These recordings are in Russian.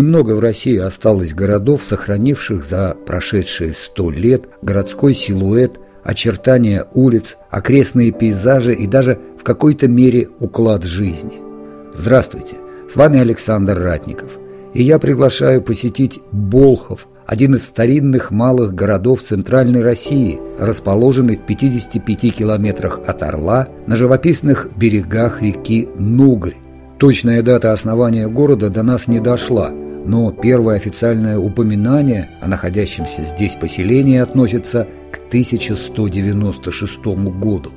Немного в России осталось городов, сохранивших за прошедшие сто лет городской силуэт, очертания улиц, окрестные пейзажи и даже в какой-то мере уклад жизни. Здравствуйте, с вами Александр Ратников, и я приглашаю посетить Болхов, один из старинных малых городов Центральной России, расположенный в 55 километрах от Орла на живописных берегах реки Нугрь. Точная дата основания города до нас не дошла, но первое официальное упоминание о находящемся здесь поселении относится к 1196 году.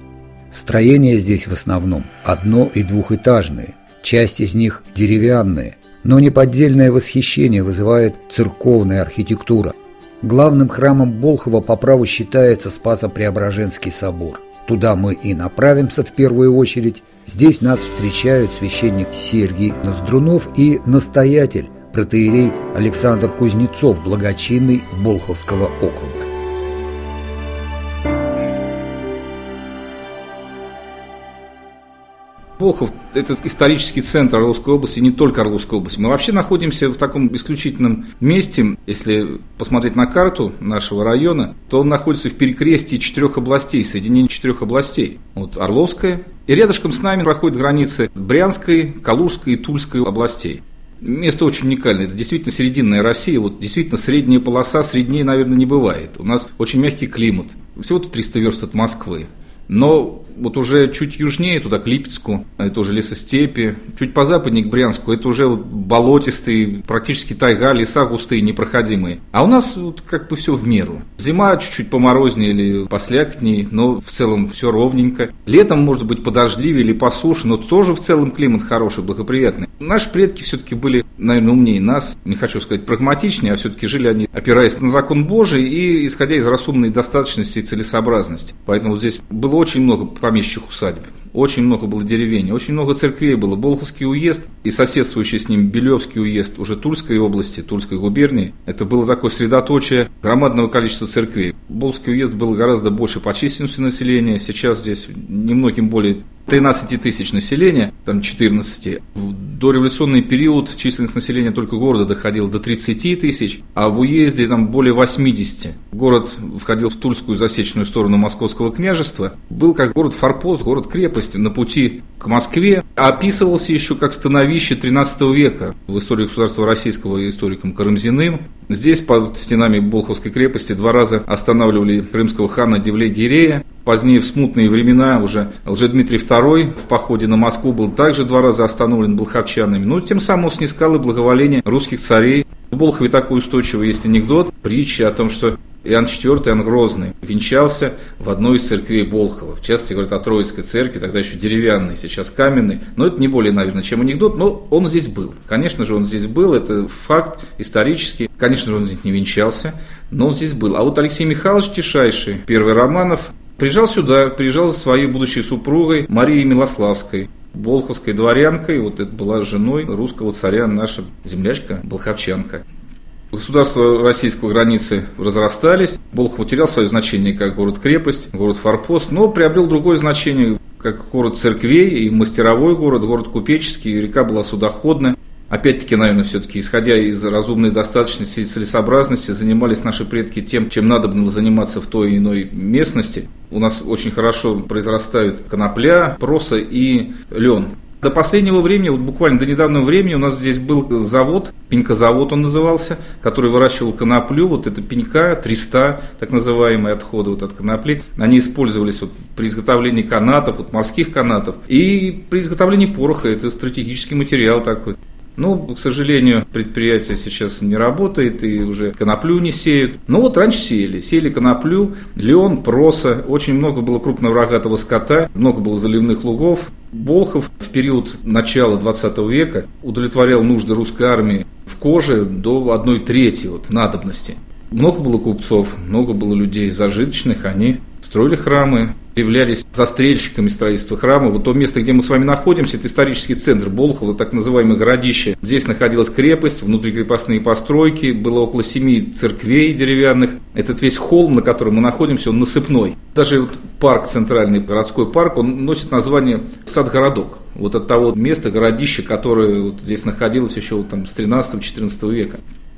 Строения здесь в основном одно- и двухэтажные, часть из них деревянные, но неподдельное восхищение вызывает церковная архитектура. Главным храмом Болхова по праву считается Спасо-Преображенский собор. Туда мы и направимся в первую очередь, Здесь нас встречают священник Сергий Ноздрунов и настоятель, протеерей Александр Кузнецов, благочинный Болховского округа. Болхов – это исторический центр Орловской области, не только Орловской области. Мы вообще находимся в таком исключительном месте. Если посмотреть на карту нашего района, то он находится в перекрестии четырех областей, соединении четырех областей. Вот Орловская, и рядышком с нами проходят границы Брянской, Калужской и Тульской областей. Место очень уникальное. Это действительно серединная Россия. Вот действительно средняя полоса, среднее, наверное, не бывает. У нас очень мягкий климат. Всего-то 300 верст от Москвы. Но вот уже чуть южнее, туда к Липецку, это уже лесостепи, чуть по западнее к Брянску, это уже вот болотистые, практически тайга, леса густые, непроходимые. А у нас вот как бы все в меру. Зима чуть-чуть поморознее или послякотнее, но в целом все ровненько. Летом может быть подождливее или посуше, но тоже в целом климат хороший, благоприятный. Наши предки все-таки были, наверное, умнее нас, не хочу сказать прагматичнее, а все-таки жили они, опираясь на закон Божий и исходя из разумной достаточности и целесообразности. Поэтому здесь было очень много помещичьих усадьб. Очень много было деревень, очень много церквей было. Болховский уезд и соседствующий с ним Белевский уезд уже Тульской области, Тульской губернии. Это было такое средоточие громадного количества церквей. Болховский уезд был гораздо больше по численности населения. Сейчас здесь немногим более 13 тысяч населения, там 14. В дореволюционный период численность населения только города доходила до 30 тысяч, а в уезде там более 80. Город входил в Тульскую засечную сторону Московского княжества. Был как город-форпост, город-крепость на пути к Москве. Описывался еще как становище 13 века в истории государства российского историком Карамзиным. Здесь под стенами Болховской крепости два раза останавливали крымского хана Девлей-Гирея. Позднее, в смутные времена, уже Лжедмитрий II в походе на Москву был также два раза остановлен болховчанами. Но тем самым он снискал и благоволение русских царей. В Болхове такой устойчивый есть анекдот, притча о том, что Иоанн IV, Иоанн Грозный, венчался в одной из церквей Болхова. В частности, говорят о Троицкой церкви, тогда еще деревянной, сейчас каменной. Но это не более, наверное, чем анекдот, но он здесь был. Конечно же, он здесь был, это факт исторический. Конечно же, он здесь не венчался, но он здесь был. А вот Алексей Михайлович Тишайший, первый Романов, приезжал сюда, приезжал за своей будущей супругой Марией Милославской. Болховской дворянкой, вот это была женой русского царя, наша землячка Болховчанка. Государства российского границы разрастались. Болхов утерял свое значение как город-крепость, город-форпост, но приобрел другое значение как город церквей и мастеровой город, город купеческий, река была судоходная. Опять-таки, наверное, все-таки, исходя из разумной достаточности и целесообразности, занимались наши предки тем, чем надо было заниматься в той или иной местности. У нас очень хорошо произрастают конопля, проса и лен. До последнего времени, вот буквально до недавнего времени у нас здесь был завод, пенькозавод он назывался, который выращивал коноплю, вот это пенька, 300, так называемые отходы вот от конопли, они использовались вот при изготовлении канатов, вот морских канатов, и при изготовлении пороха, это стратегический материал такой. Ну, к сожалению, предприятие сейчас не работает и уже коноплю не сеют. Но вот раньше сеяли. Сеяли коноплю, лен, проса. Очень много было крупного рогатого скота, много было заливных лугов. Болхов в период начала 20 века удовлетворял нужды русской армии в коже до одной трети вот, надобности. Много было купцов, много было людей зажиточных, они строили храмы, являлись застрельщиками строительства храма. Вот то место, где мы с вами находимся, это исторический центр Болхова, так называемое городище. Здесь находилась крепость, внутрикрепостные постройки, было около семи церквей деревянных. Этот весь холм, на котором мы находимся, он насыпной. Даже вот парк, центральный городской парк, он носит название сад-городок. Вот от того места, городища, которое вот здесь находилось еще вот там с 13-14 века.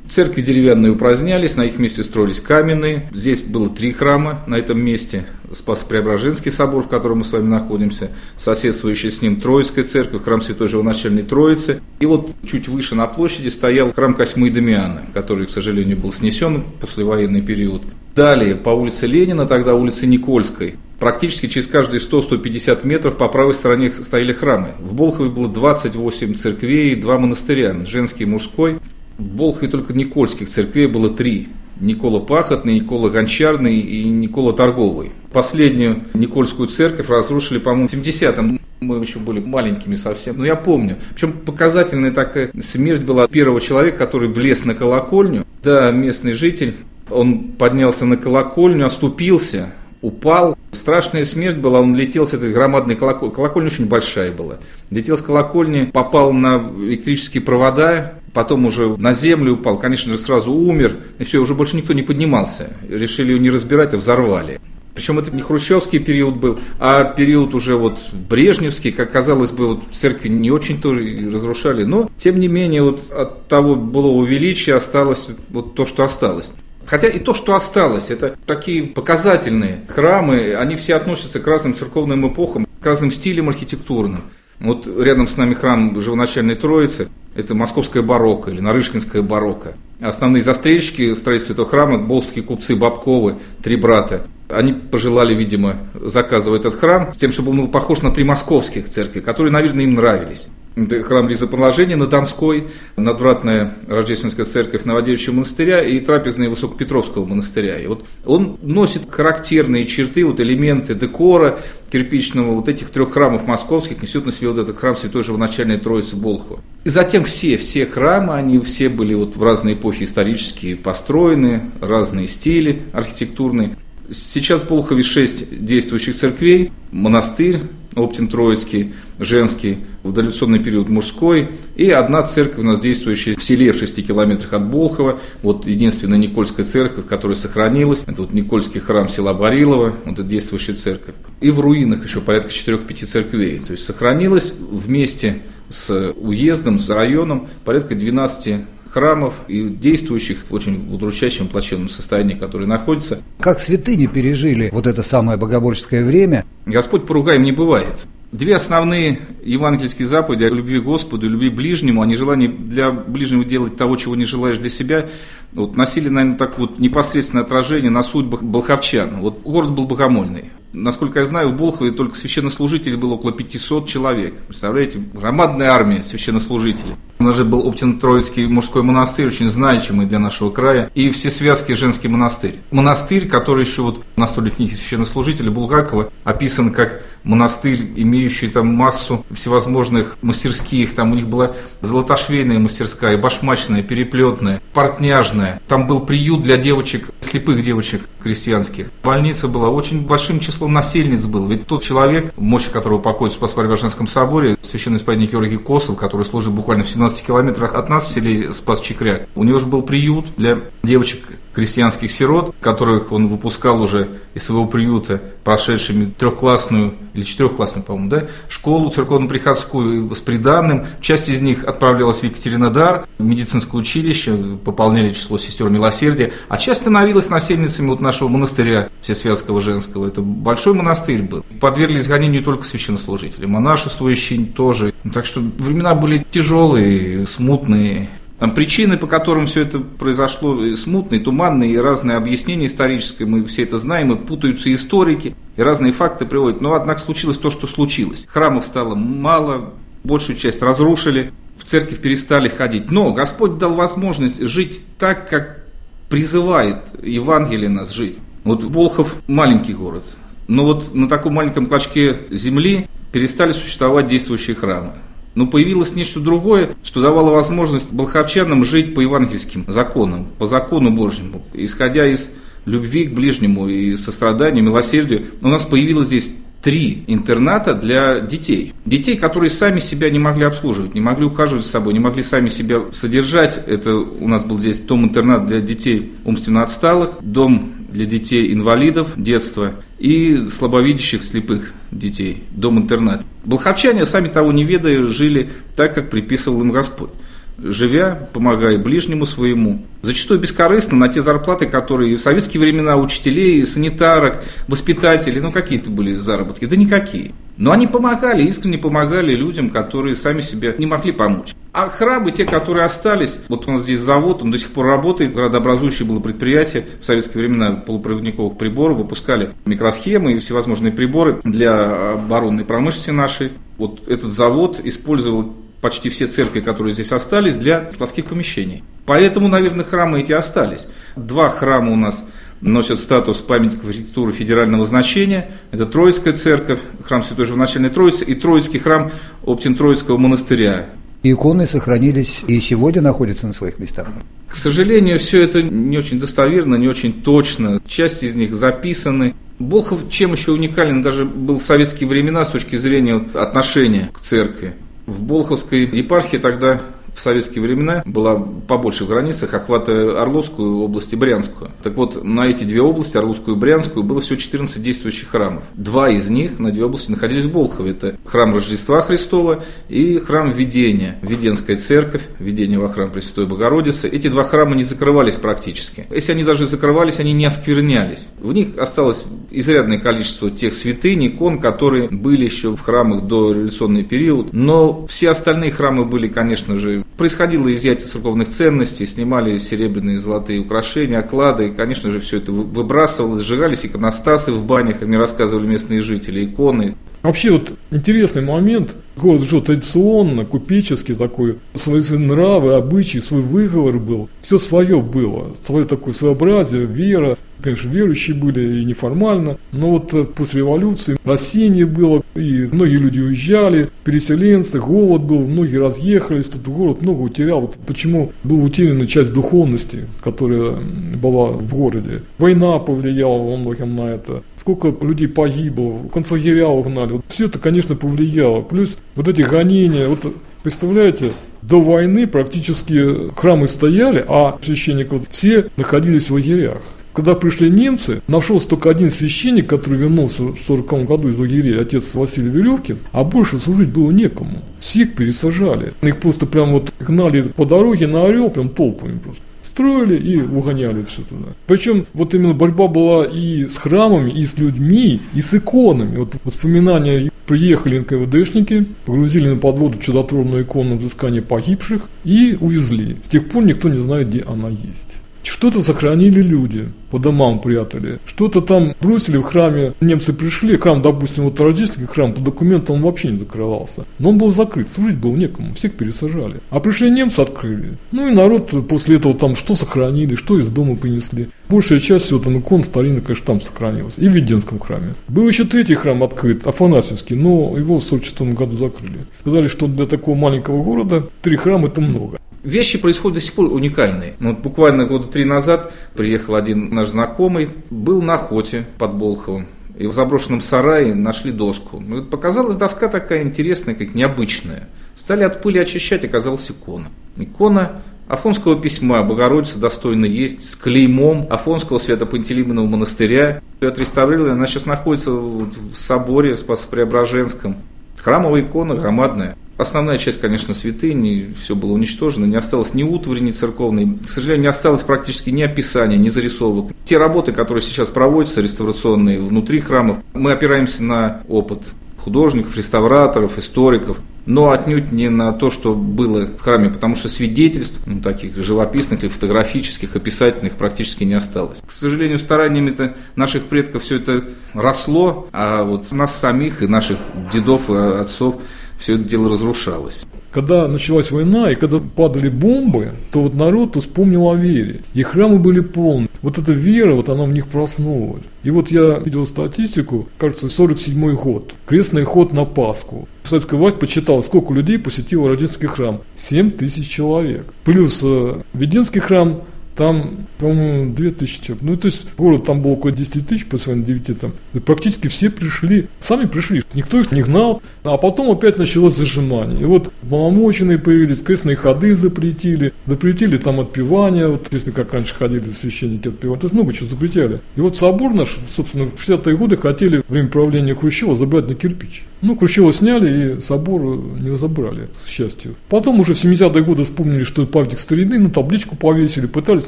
Церкви деревянные упразднялись, на их месте строились каменные. Здесь было три храма на этом месте. Спас-Преображенский собор, в котором мы с вами находимся, соседствующий с ним Троицкая церковь, храм Святой Живоначальной Троицы. И вот чуть выше на площади стоял храм Косьмы и Дамиана, который, к сожалению, был снесен в послевоенный период. Далее по улице Ленина, тогда улице Никольской, Практически через каждые 100-150 метров по правой стороне стояли храмы. В Болхове было 28 церквей и два монастыря, женский и мужской. В Болхове только Никольских церквей было три. Никола Пахотный, Никола Гончарный и Никола Торговый. Последнюю Никольскую церковь разрушили, по-моему, в 70-м. Мы еще были маленькими совсем, но я помню. Причем показательная такая смерть была первого человека, который влез на колокольню. Да, местный житель, он поднялся на колокольню, оступился, упал. Страшная смерть была, он летел с этой громадной колокольни. Колокольня очень большая была. Летел с колокольни, попал на электрические провода, потом уже на землю упал, конечно же, сразу умер, и все, уже больше никто не поднимался. Решили его не разбирать, а взорвали. Причем это не хрущевский период был, а период уже вот брежневский, как казалось бы, вот церкви не очень-то разрушали, но тем не менее вот от того былого величия осталось вот то, что осталось. Хотя и то, что осталось, это такие показательные храмы, они все относятся к разным церковным эпохам, к разным стилям архитектурным. Вот рядом с нами храм Живоначальной Троицы, это московская барокко или Нарышкинская барокко. Основные застрельщики строительства этого храма – болтские купцы Бабковы, три брата. Они пожелали, видимо, заказывать этот храм с тем, чтобы он был похож на три московских церкви, которые, наверное, им нравились. Храм Ризоположения на Донской, надвратная Рождественская церковь Новодевичьего монастыря и трапезная Высокопетровского монастыря. И вот он носит характерные черты, вот элементы декора кирпичного вот этих трех храмов московских, несет на себе вот этот храм Святой Живоначальной Троицы Болхова. И затем все, все храмы, они все были вот в разные эпохи исторические построены, разные стили архитектурные. Сейчас в Болхове шесть действующих церквей, монастырь, Оптин Троицкий, женский, в дореволюционный период мужской, и одна церковь у нас действующая в селе в 6 километрах от Болхова, вот единственная Никольская церковь, которая сохранилась, это вот Никольский храм села Барилова, вот это действующая церковь. И в руинах еще порядка 4-5 церквей, то есть сохранилось вместе с уездом, с районом порядка 12 храмов и действующих в очень удручающем плачевном состоянии, которые находятся. Как святыни пережили вот это самое богоборческое время? Господь поругаем не бывает. Две основные евангельские заповеди о любви Господу и любви ближнему, о нежелании для ближнего делать того, чего не желаешь для себя, вот, носили, наверное, так вот непосредственное отражение на судьбах болховчан. Вот город был богомольный. Насколько я знаю, в Болхове только священнослужителей было около 500 человек. Представляете, громадная армия священнослужителей. У нас же был Оптин-Троицкий мужской монастырь, очень значимый для нашего края, и Всесвятский женский монастырь. Монастырь, который еще вот на столе книги священнослужителя Булгакова описан как монастырь, имеющий там массу всевозможных мастерских. Там у них была золотошвейная мастерская, башмачная, переплетная, портняжная. Там был приют для девочек, слепых девочек крестьянских. Больница была очень большим числом насельниц был. Ведь тот человек, мощи которого покоится в Спас-Преображенском соборе, священный исповедник Георгий Косов, который служит буквально в 17 километрах от нас в селе Спас-Чекряк, у него же был приют для девочек крестьянских сирот, которых он выпускал уже из своего приюта, прошедшими трехклассную или четырехклассную, по-моему, да, школу церковно-приходскую с приданным. Часть из них отправлялась в Екатеринодар, в медицинское училище, пополняли число сестер милосердия, а часть становилась насельницами вот нашего монастыря Всесвятского женского. Это большой монастырь был. Подверглись гонению только священнослужители, монашествующие тоже. Так что времена были тяжелые, смутные. Там причины, по которым все это произошло, смутные, туманные, и разные объяснения исторические, мы все это знаем, и путаются историки, и разные факты приводят. Но, однако, случилось то, что случилось. Храмов стало мало, большую часть разрушили, в церковь перестали ходить. Но Господь дал возможность жить так, как призывает Евангелие нас жить. Вот Волхов маленький город, но вот на таком маленьком клочке земли перестали существовать действующие храмы. Но появилось нечто другое, что давало возможность болховчанам жить по евангельским законам, по закону Божьему, исходя из любви к ближнему и состраданию, милосердию. У нас появилось здесь три интерната для детей. Детей, которые сами себя не могли обслуживать, не могли ухаживать за собой, не могли сами себя содержать. Это у нас был здесь дом-интернат для детей умственно отсталых, дом для детей инвалидов детства и слабовидящих слепых детей, дом-интернат. Болховчане, сами того не ведая, жили так, как приписывал им Господь живя, помогая ближнему своему. Зачастую бескорыстно на те зарплаты, которые в советские времена учителей, санитарок, воспитателей, ну какие-то были заработки, да никакие. Но они помогали, искренне помогали людям, которые сами себе не могли помочь. А храмы, те, которые остались, вот у нас здесь завод, он до сих пор работает, градообразующее было предприятие, в советские времена полупроводниковых приборов выпускали микросхемы и всевозможные приборы для оборонной промышленности нашей. Вот этот завод использовал почти все церкви, которые здесь остались, для складских помещений. Поэтому, наверное, храмы эти остались. Два храма у нас носят статус памятника архитектуры федерального значения. Это Троицкая церковь, храм Святой Живоначальной Троицы и Троицкий храм Оптин-Троицкого монастыря. Иконы сохранились и сегодня находятся на своих местах. К сожалению, все это не очень достоверно, не очень точно. Часть из них записаны. Болхов чем еще уникален даже был в советские времена с точки зрения отношения к церкви. В Болховской епархии тогда в советские времена была побольше в границах, охватывая Орловскую область и Брянскую. Так вот, на эти две области, Орловскую и Брянскую, было всего 14 действующих храмов. Два из них на две области находились в Болхове. Это храм Рождества Христова и храм Видения, Виденская церковь, Видение во храм Пресвятой Богородицы. Эти два храма не закрывались практически. Если они даже закрывались, они не осквернялись. В них осталось изрядное количество тех святынь, икон, которые были еще в храмах до революционный период. Но все остальные храмы были, конечно же, Происходило изъятие церковных ценностей, снимали серебряные и золотые украшения, оклады, и, конечно же, все это выбрасывалось, сжигались иконостасы в банях, мне рассказывали местные жители, иконы. Вообще вот интересный момент. Город жил традиционно, купеческий такой, свои нравы, обычаи, свой выговор был. Все свое было, свое такое своеобразие, вера, конечно, верующие были и неформально, но вот э, после революции рассеяние было, и многие люди уезжали, переселенцы, голод был, многие разъехались, тут город много утерял. Вот почему была утеряна часть духовности, которая была в городе. Война повлияла во многом на это. Сколько людей погибло, концлагеря угнали. Вот все это, конечно, повлияло. Плюс вот эти гонения, вот Представляете, до войны практически храмы стояли, а священники все находились в лагерях. Когда пришли немцы, нашелся только один священник, который вернулся в 40 году из лагерей, отец Василий Веревкин, а больше служить было некому. Всех пересажали. Их просто прям вот гнали по дороге на Орел, прям толпами просто строили и угоняли все туда. Причем вот именно борьба была и с храмами, и с людьми, и с иконами. Вот воспоминания приехали НКВДшники, погрузили на подводу чудотворную икону взыскания погибших и увезли. С тех пор никто не знает, где она есть. Что-то сохранили люди, по домам прятали. Что-то там бросили в храме. Немцы пришли, храм, допустим, вот рождественский храм, по документам он вообще не закрывался. Но он был закрыт, служить было некому, всех пересажали. А пришли немцы, открыли. Ну и народ после этого там что сохранили, что из дома принесли. Большая часть всего там икон старинных, конечно, там сохранилась. И в Веденском храме. Был еще третий храм открыт, Афанасьевский, но его в 46 году закрыли. Сказали, что для такого маленького города три храма это много. Вещи происходят до сих пор уникальные. Ну, вот буквально года три назад приехал один наш знакомый, был на охоте под Болховым. И в заброшенном сарае нашли доску. Ну, показалась доска такая интересная, как необычная. Стали от пыли очищать, оказалась икона. Икона Афонского письма Богородица достойно есть с клеймом Афонского Свято-Пантелеймонова монастыря. Ее отреставрировали, она сейчас находится в соборе Спасо-Преображенском. Храмовая икона громадная. Основная часть, конечно, святыни, все было уничтожено, не осталось ни утвари, ни церковной. К сожалению, не осталось практически ни описания, ни зарисовок. Те работы, которые сейчас проводятся, реставрационные внутри храмов, мы опираемся на опыт художников, реставраторов, историков, но отнюдь не на то, что было в храме, потому что свидетельств, ну, таких живописных или фотографических, описательных практически не осталось. К сожалению, стараниями наших предков все это росло, а вот нас самих и наших дедов и отцов все это дело разрушалось. когда началась война и когда падали бомбы, то вот народ вспомнил о вере. И храмы были полны. Вот эта вера, вот она в них проснулась. И вот я видел статистику, кажется, 47-й год. Крестный ход на Пасху. Советская власть почитала, сколько людей посетило Рождественский храм. 7 тысяч человек. Плюс э, Веденский храм там, по-моему, 2000. Ну, то есть город там был около 10 тысяч по своим 9 там. И практически все пришли, сами пришли, никто их не гнал. А потом опять началось зажимание. И вот полномоченные появились, крестные ходы запретили, запретили там отпевание, вот если как раньше ходили священники отпевать, то есть много чего запретили. И вот собор наш, собственно, в 60-е годы хотели время правления Хрущева забрать на кирпич. Ну, Хрущева сняли и собор не забрали, к счастью. Потом уже в 70-е годы вспомнили, что памятник старины, на табличку повесили, пытались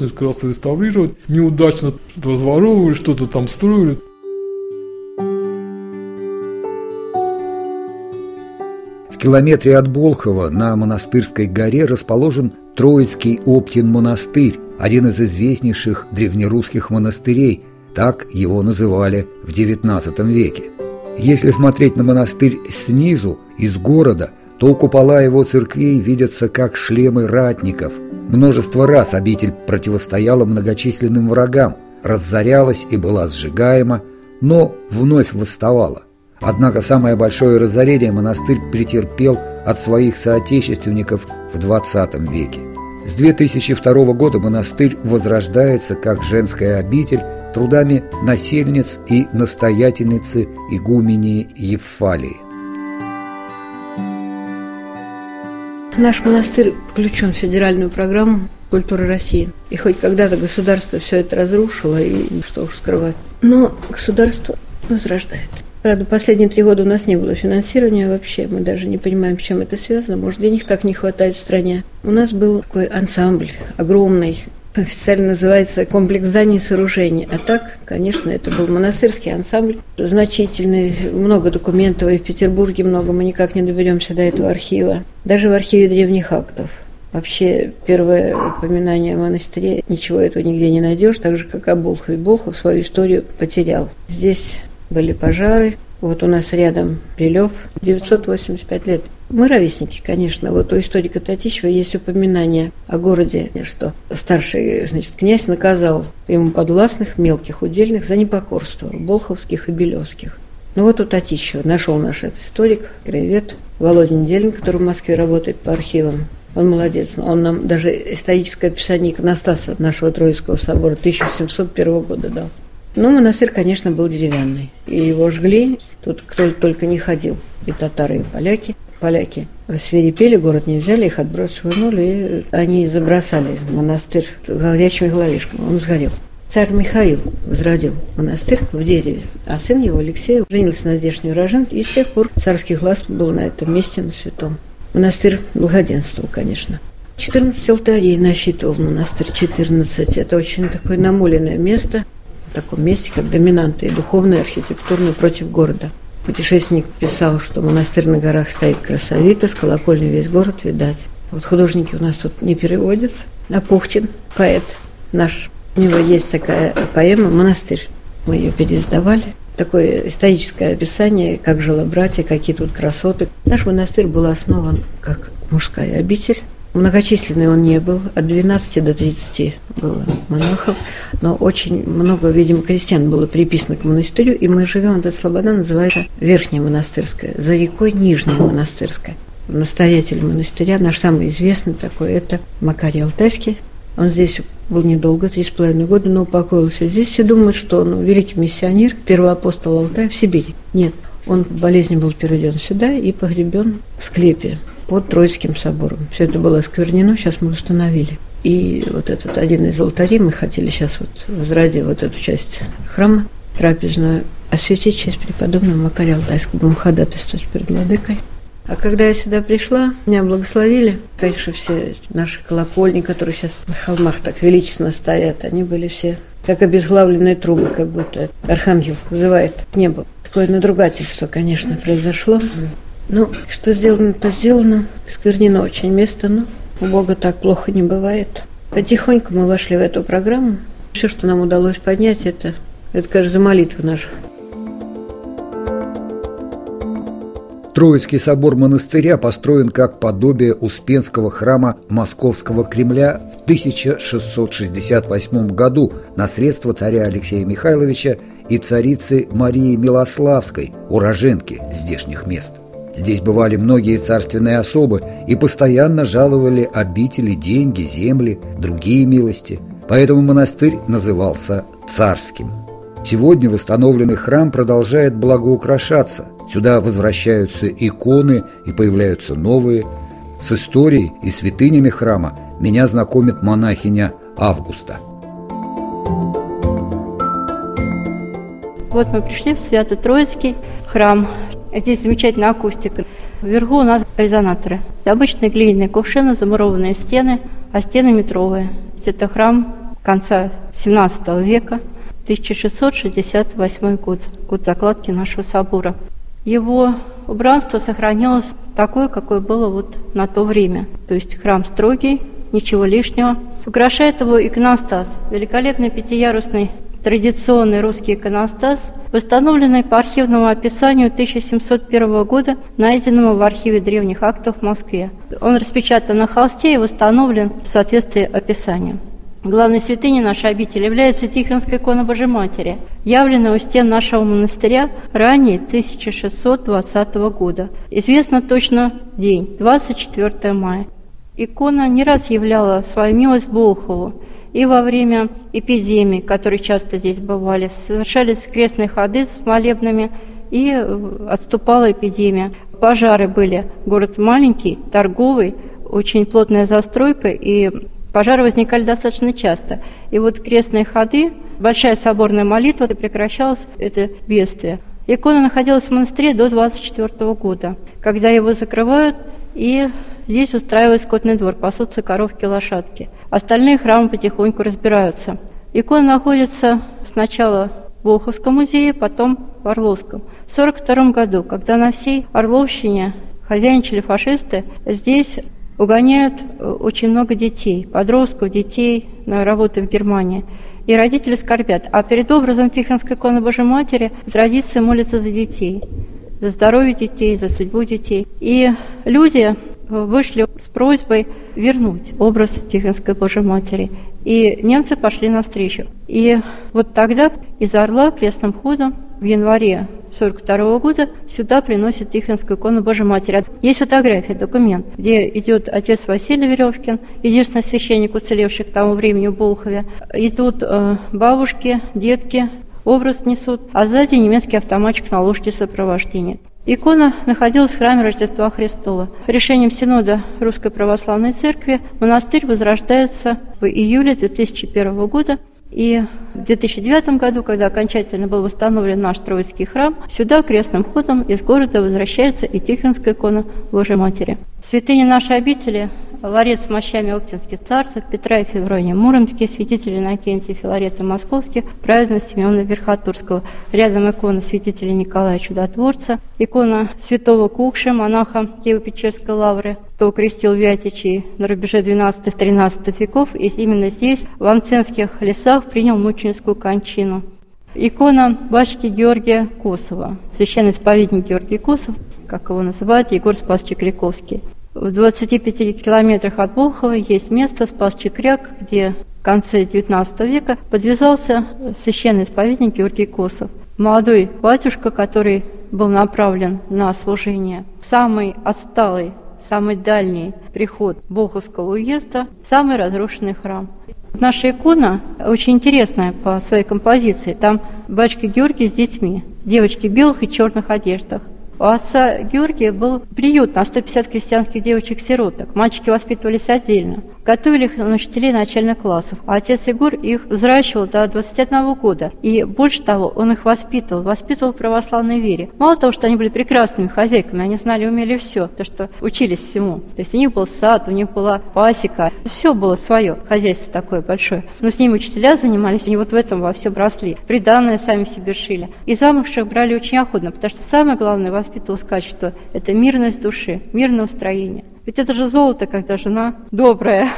несколько раз реставрировать, неудачно разворовывали, что-то там строили. В километре от Болхова на Монастырской горе расположен Троицкий Оптин монастырь, один из известнейших древнерусских монастырей, так его называли в XIX веке. Если смотреть на монастырь снизу, из города, то купола его церквей видятся как шлемы ратников. Множество раз обитель противостояла многочисленным врагам, разорялась и была сжигаема, но вновь восставала. Однако самое большое разорение монастырь претерпел от своих соотечественников в XX веке. С 2002 года монастырь возрождается как женская обитель трудами насельниц и настоятельницы игумении Евфалии. Наш монастырь включен в федеральную программу культуры России. И хоть когда-то государство все это разрушило, и что уж скрывать, но государство возрождает. Правда, последние три года у нас не было финансирования вообще. Мы даже не понимаем, с чем это связано. Может, денег так не хватает в стране. У нас был такой ансамбль огромный, официально называется комплекс зданий и сооружений. А так, конечно, это был монастырский ансамбль, значительный, много документов, и в Петербурге много, мы никак не доберемся до этого архива. Даже в архиве древних актов. Вообще, первое упоминание о монастыре, ничего этого нигде не найдешь, так же, как о Болхове. Болхов свою историю потерял. Здесь были пожары, вот у нас рядом Белев, 985 лет. Мы ровесники, конечно. Вот у историка Татищева есть упоминание о городе, что старший значит, князь наказал ему подвластных, мелких, удельных за непокорство, болховских и белевских. Ну вот у Татищева нашел наш этот историк, краевед Володя Неделин, который в Москве работает по архивам. Он молодец. Он нам даже историческое описание иконостаса нашего Троицкого собора 1701 года дал. Ну, монастырь, конечно, был деревянный. И его жгли, тут кто только не ходил. И татары, и поляки. Поляки рассверепели, город не взяли, их отброс швырнули, и они забросали монастырь горячими головешками. Он сгорел. Царь Михаил возродил монастырь в дереве, а сын его, Алексей, женился на здешней уроженке, и с тех пор царский глаз был на этом месте, на святом. Монастырь благоденствовал, конечно. 14 алтарей насчитывал монастырь, 14. Это очень такое намоленное место – в таком месте, как доминанты и духовную, и архитектурную против города. Путешественник писал, что монастырь на горах стоит красовито, с колокольни весь город видать. Вот художники у нас тут не переводятся. А Пухтин, поэт наш, у него есть такая поэма «Монастырь». Мы ее переиздавали. Такое историческое описание, как жило братья, какие тут красоты. Наш монастырь был основан как мужская обитель, Многочисленный он не был, от 12 до 30 было монахов, но очень много, видимо, крестьян было приписано к монастырю, и мы живем, эта слобода называется Верхняя монастырская, за рекой Нижняя монастырская. Настоятель монастыря, наш самый известный такой, это Макарий Алтайский. Он здесь был недолго, три с половиной года, но упокоился здесь. Все думают, что он великий миссионер, первый апостол Алтая в Сибири. Нет, он по был переведен сюда и погребен в склепе под Троицким собором. Все это было осквернено, сейчас мы установили. И вот этот один из алтарей мы хотели сейчас вот возради вот эту часть храма трапезную осветить честь преподобного Макария Алтайского, будем ходатайствовать перед владыкой. А когда я сюда пришла, меня благословили. Конечно, все наши колокольни, которые сейчас на холмах так величественно стоят, они были все как обезглавленные трубы, как будто архангел вызывает к небу. Такое надругательство, конечно, произошло. Ну, что сделано, то сделано. Сквернено очень место, но у Бога так плохо не бывает. Потихоньку мы вошли в эту программу. Все, что нам удалось поднять, это, это кажется, молитва наша. Троицкий собор монастыря построен как подобие Успенского храма Московского Кремля в 1668 году на средства царя Алексея Михайловича и царицы Марии Милославской, уроженки здешних мест. Здесь бывали многие царственные особы и постоянно жаловали обители, деньги, земли, другие милости. Поэтому монастырь назывался царским. Сегодня восстановленный храм продолжает благоукрашаться. Сюда возвращаются иконы и появляются новые. С историей и святынями храма меня знакомит монахиня Августа. Вот мы пришли в Свято-Троицкий храм. Здесь замечательная акустика. Вверху у нас резонаторы. Обычные глиняные кувшины, замурованные стены, а стены метровые. Это храм конца 17 века, 1668 год, год закладки нашего собора. Его убранство сохранилось такое, какое было вот на то время. То есть храм строгий, ничего лишнего. Украшает его иконостас, великолепный пятиярусный традиционный русский иконостас, восстановленный по архивному описанию 1701 года, найденному в архиве древних актов в Москве. Он распечатан на холсте и восстановлен в соответствии описанию. Главной святыней нашей обители является Тихвинская икона Божьей Матери, явленная у стен нашего монастыря ранее 1620 года. Известно точно день, 24 мая. Икона не раз являла свою милость Болхову, и во время эпидемий, которые часто здесь бывали, совершались крестные ходы с молебными, и э, отступала эпидемия. Пожары были. Город маленький, торговый, очень плотная застройка, и пожары возникали достаточно часто. И вот крестные ходы, большая соборная молитва, и прекращалось это бедствие. Икона находилась в монастыре до 24 года, когда его закрывают, и здесь устраивают скотный двор, пасутся коровки лошадки. Остальные храмы потихоньку разбираются. Икона находится сначала в Волховском музее, потом в Орловском. В 1942 году, когда на всей Орловщине хозяйничали фашисты, здесь угоняют э, очень много детей, подростков, детей на работы в Германии. И родители скорбят. А перед образом Тихонской иконы Божьей Матери традиция молится за детей, за здоровье детей, за судьбу детей. И люди вышли с просьбой вернуть образ Тихвинской Божьей Матери. И немцы пошли навстречу. И вот тогда из Орла крестным ходом в январе 1942 года сюда приносит Тихвинскую икону Божьей Матери. Есть фотография, документ, где идет отец Василий Веревкин, единственный священник, уцелевший к тому времени в Болхове. Идут э, бабушки, детки, образ несут, а сзади немецкий автоматчик на лошади сопровождения. Икона находилась в храме Рождества Христова. Решением Синода Русской Православной Церкви монастырь возрождается в июле 2001 года. И в 2009 году, когда окончательно был восстановлен наш Троицкий храм, сюда крестным ходом из города возвращается и Тихвинская икона Божьей Матери. Святыни нашей обители ларец с мощами оптинских царцев, Петра и Феврония Муромские, святители Иннокентия Филарета Московских, праведного Симеона Верхотурского. Рядом икона святителя Николая Чудотворца, икона святого Кукши, монаха Киево-Печерской лавры, кто крестил Вятичей на рубеже 12-13 веков, и именно здесь, в Амценских лесах, принял мученическую кончину. Икона батюшки Георгия Косова, священный исповедник Георгий Косов, как его называют, Егор Спасчик Чекриковский. В 25 километрах от Болхова есть место Спасчий Кряк, где в конце XIX века подвязался священный исповедник Георгий Косов. Молодой батюшка, который был направлен на служение в самый отсталый, самый дальний приход Болховского уезда, самый разрушенный храм. Наша икона очень интересная по своей композиции. Там батюшка Георгий с детьми, девочки в белых и черных одеждах. У отца Георгия был приют на 150 крестьянских девочек-сироток. Мальчики воспитывались отдельно. Готовили их на учителей начальных классов. А отец Егор их взращивал до 21 года. И больше того, он их воспитывал. Воспитывал в православной вере. Мало того, что они были прекрасными хозяйками, они знали умели все. То, что учились всему. То есть у них был сад, у них была пасека. Все было свое. Хозяйство такое большое. Но с ними учителя занимались, они вот в этом во все росли. Приданное сами себе шили. И замужших брали очень охотно, потому что самое главное – воспитывалось качество – это мирность души, мирное устроение. Ведь это же золото, когда жена добрая.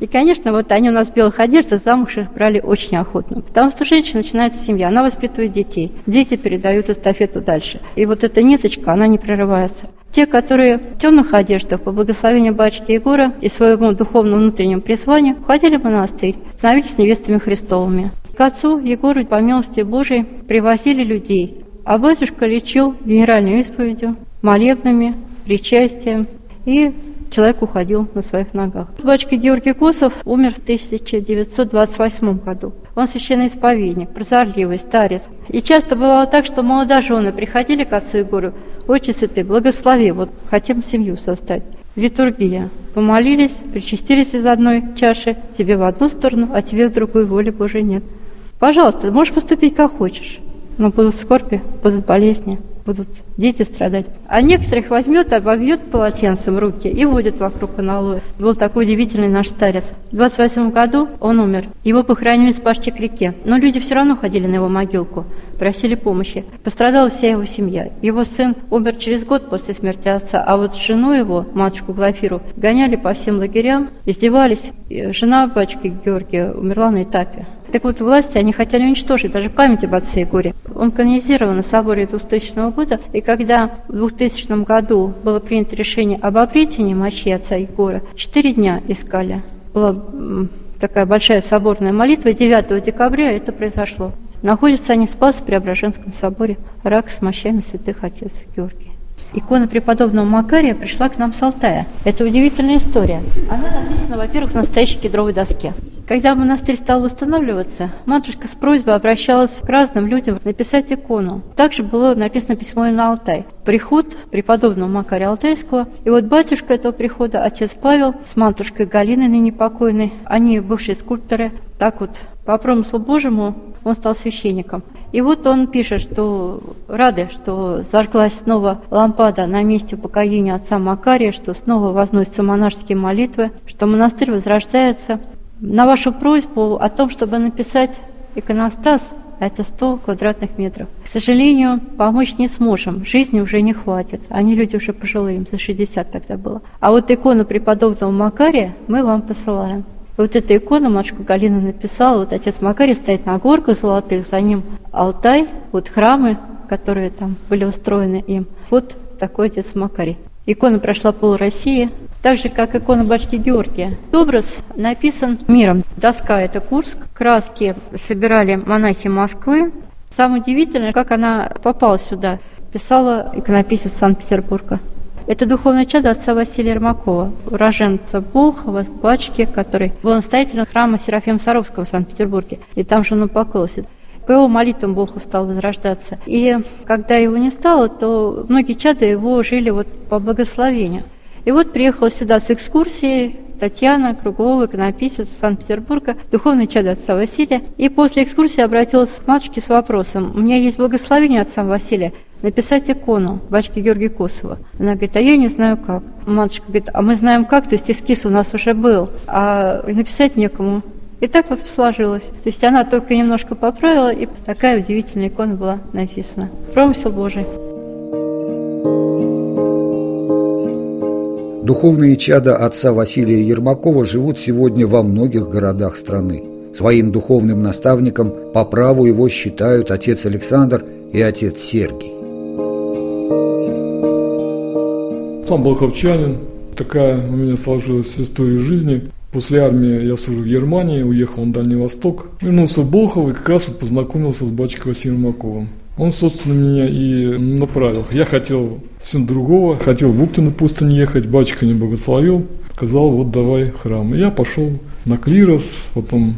И, конечно, вот они у нас в белых одеждах замуж их брали очень охотно. Потому что женщина начинается семья, она воспитывает детей. Дети передают эстафету дальше. И вот эта ниточка, она не прерывается. Те, которые в темных одеждах по благословению батюшки Егора и своему духовному внутреннему призванию уходили в монастырь, становились невестами Христовыми. К отцу Егору по милости Божией привозили людей, а батюшка лечил генеральной исповедью, молебными, причастием и человек уходил на своих ногах. Батюшка Георгий Косов умер в 1928 году. Он священный исповедник, прозорливый, старец. И часто бывало так, что молодожены приходили к отцу Егору, «Отче святый, благослови, вот хотим семью создать». Литургия. Помолились, причастились из одной чаши, тебе в одну сторону, а тебе в другую, воли Божией нет. Пожалуйста, можешь поступить как хочешь, но будут скорби, будут болезни будут дети страдать. А некоторых возьмет, обовьет полотенцем руки и водит вокруг аналоя. Был такой удивительный наш старец. В 28 году он умер. Его похоронили с Пашчи к реке. Но люди все равно ходили на его могилку, просили помощи. Пострадала вся его семья. Его сын умер через год после смерти отца, а вот жену его, матушку Глафиру, гоняли по всем лагерям, издевались. Жена батюшки Георгия умерла на этапе. Так вот, власти, они хотели уничтожить даже память об отце Егоре. Он канонизирован на соборе 2000 года, и когда в 2000 году было принято решение об обретении мощи отца Егора, четыре дня искали. Была такая большая соборная молитва, 9 декабря это произошло. Находятся они в Спас-Преображенском соборе, рак с мощами святых отец Георгий. Икона преподобного Макария пришла к нам с Алтая. Это удивительная история. Она написана, во-первых, на настоящей кедровой доске. Когда монастырь стал восстанавливаться, матушка с просьбой обращалась к разным людям написать икону. Также было написано письмо и на Алтай. Приход преподобного Макария Алтайского. И вот батюшка этого прихода, отец Павел, с матушкой Галиной, ныне покойной, они бывшие скульпторы, так вот по промыслу Божьему он стал священником. И вот он пишет, что рады, что зажглась снова лампада на месте упокоения отца Макария, что снова возносятся монашеские молитвы, что монастырь возрождается, на вашу просьбу о том, чтобы написать иконостас, это 100 квадратных метров. К сожалению, помочь не сможем, жизни уже не хватит. Они люди уже пожилые, им за 60 тогда было. А вот икону преподобного Макария мы вам посылаем. Вот эта икона матушка Галина написала, вот отец Макарий стоит на горках золотых, за ним Алтай, вот храмы, которые там были устроены им. Вот такой отец Макарий. Икона прошла пол России, так же, как икона Батюшки Георгия. Образ написан миром. Доска – это Курск, краски собирали монахи Москвы. Самое удивительное, как она попала сюда, писала иконописец Санкт-Петербурга. Это духовное чадо отца Василия Ермакова, уроженца Болхова, Бачки, который был настоятелем храма Серафима Саровского в Санкт-Петербурге. И там же он упокоился. По его молитвам Болхов стал возрождаться. И когда его не стало, то многие чады его жили вот по благословению. И вот приехала сюда с экскурсией Татьяна Круглова, иконописец Санкт-Петербурга, духовный чадо отца Василия. И после экскурсии обратилась к матушке с вопросом. У меня есть благословение отца Василия написать икону батюшки Георгия Косова. Она говорит, а я не знаю как. Матушка говорит, а мы знаем как, то есть эскиз у нас уже был, а написать некому. И так вот сложилось. То есть она только немножко поправила, и такая удивительная икона была написана. Промысел Божий. Духовные чада отца Василия Ермакова живут сегодня во многих городах страны. Своим духовным наставником по праву его считают отец Александр и отец Сергий. Сам был ховчанин. Такая у меня сложилась история жизни. После армии я служил в Германии, уехал на Дальний Восток. Вернулся в Болхово и как раз вот познакомился с батюшкой Василием Маковым. Он, собственно, меня и направил. Я хотел совсем другого, хотел в Уктину пустынь ехать, батюшка не благословил, сказал, вот давай храм. И я пошел на клирос, потом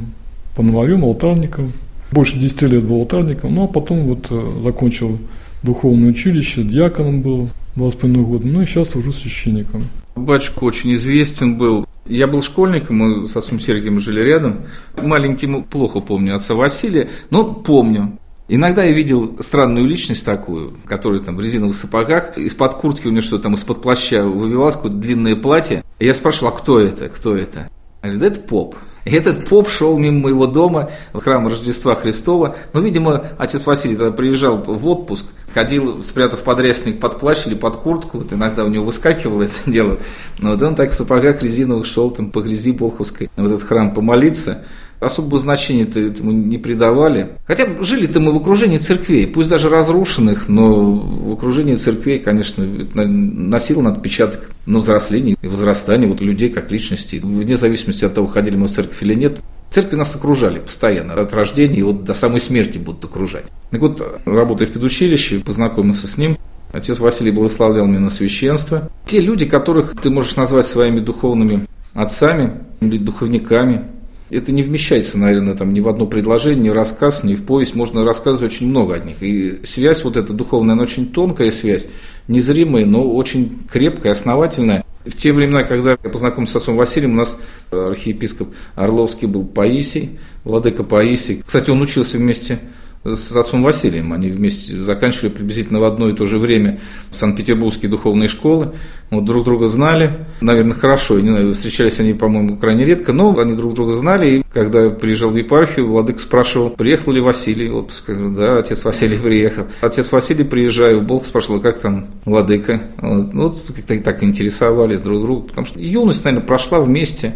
по новарем, алтарником. Больше 10 лет был алтарником, ну а потом вот э, закончил духовное училище, диаконом был два с половиной года, ну и сейчас служу священником. Батюшка очень известен был. Я был школьником, мы с отцом Сергием жили рядом. Маленьким плохо помню отца Василия, но помню. Иногда я видел странную личность такую, которая там в резиновых сапогах, из-под куртки у нее что-то там из-под плаща выбивалось, какое-то длинное платье. И я спрашивал, а кто это, кто это? Она говорит, это поп. И этот поп шел мимо моего дома в храм Рождества Христова. Ну, видимо, отец Василий тогда приезжал в отпуск, ходил, спрятав подрясник под плащ или под куртку, вот иногда у него выскакивало это дело. Но вот он так в сапогах резиновых шел там по грязи Болховской в этот храм помолиться. особого значения этому не придавали. Хотя жили-то мы в окружении церквей, пусть даже разрушенных, но в окружении церквей, конечно, носил отпечаток на взросление и возрастание вот людей как личностей. Вне зависимости от того, ходили мы в церковь или нет, Церкви нас окружали постоянно, от рождения и вот до самой смерти будут окружать. Так вот, работая в педучилище, познакомился с ним, Отец Василий благословлял меня на священство. Те люди, которых ты можешь назвать своими духовными отцами или духовниками, это не вмещается, наверное, там ни в одно предложение, ни в рассказ, ни в повесть. Можно рассказывать очень много от них. И связь вот эта духовная, она очень тонкая связь, незримая, но очень крепкая, основательная. В те времена, когда я познакомился с отцом Василием, у нас архиепископ Орловский был Паисий, владыка Паисий. Кстати, он учился вместе с отцом Василием. Они вместе заканчивали приблизительно в одно и то же время Санкт-Петербургские духовные школы. Вот друг друга знали, наверное, хорошо. Не знаю, встречались они, по-моему, крайне редко, но они друг друга знали. И когда я приезжал в епархию, владык спрашивал, приехал ли Василий в отпуск. Да, отец Василий приехал. Отец Василий, приезжаю Бог, спрашивал, как там владыка. Вот, ну, как-то так интересовались друг другу, потому что юность, наверное, прошла вместе.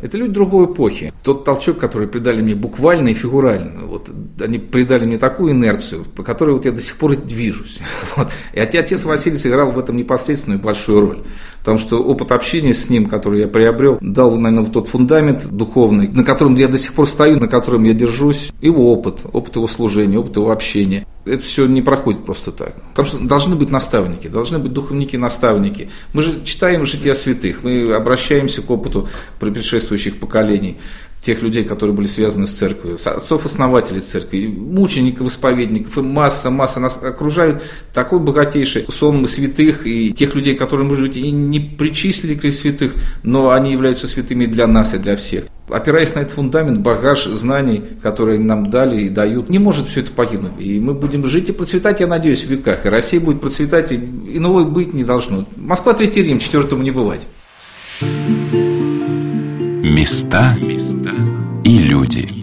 Это люди другой эпохи. Тот толчок, который придали мне буквально и фигурально, вот, они придали мне такую инерцию, по которой вот я до сих пор движусь. Вот. И отец Василий сыграл в этом непосредственную большую роль. Потому что опыт общения с ним, который я приобрел, дал, наверное, вот тот фундамент духовный, на котором я до сих пор стою, на котором я держусь. Его опыт, опыт его служения, опыт его общения. Это все не проходит просто так. Потому что должны быть наставники, должны быть духовники-наставники. Мы же читаем жития святых, мы обращаемся к опыту предшествующих поколений тех людей, которые были связаны с церковью, отцов-основателей церкви, мучеников, исповедников, и масса, масса нас окружают такой богатейший сон святых и тех людей, которые, может быть, и не причислили к святых, но они являются святыми для нас и для всех. Опираясь на этот фундамент, багаж знаний, которые нам дали и дают, не может все это погибнуть. И мы будем жить и процветать, я надеюсь, в веках. И Россия будет процветать, и иного быть не должно. Москва, Третий Рим, четвертому не бывать. Места и люди.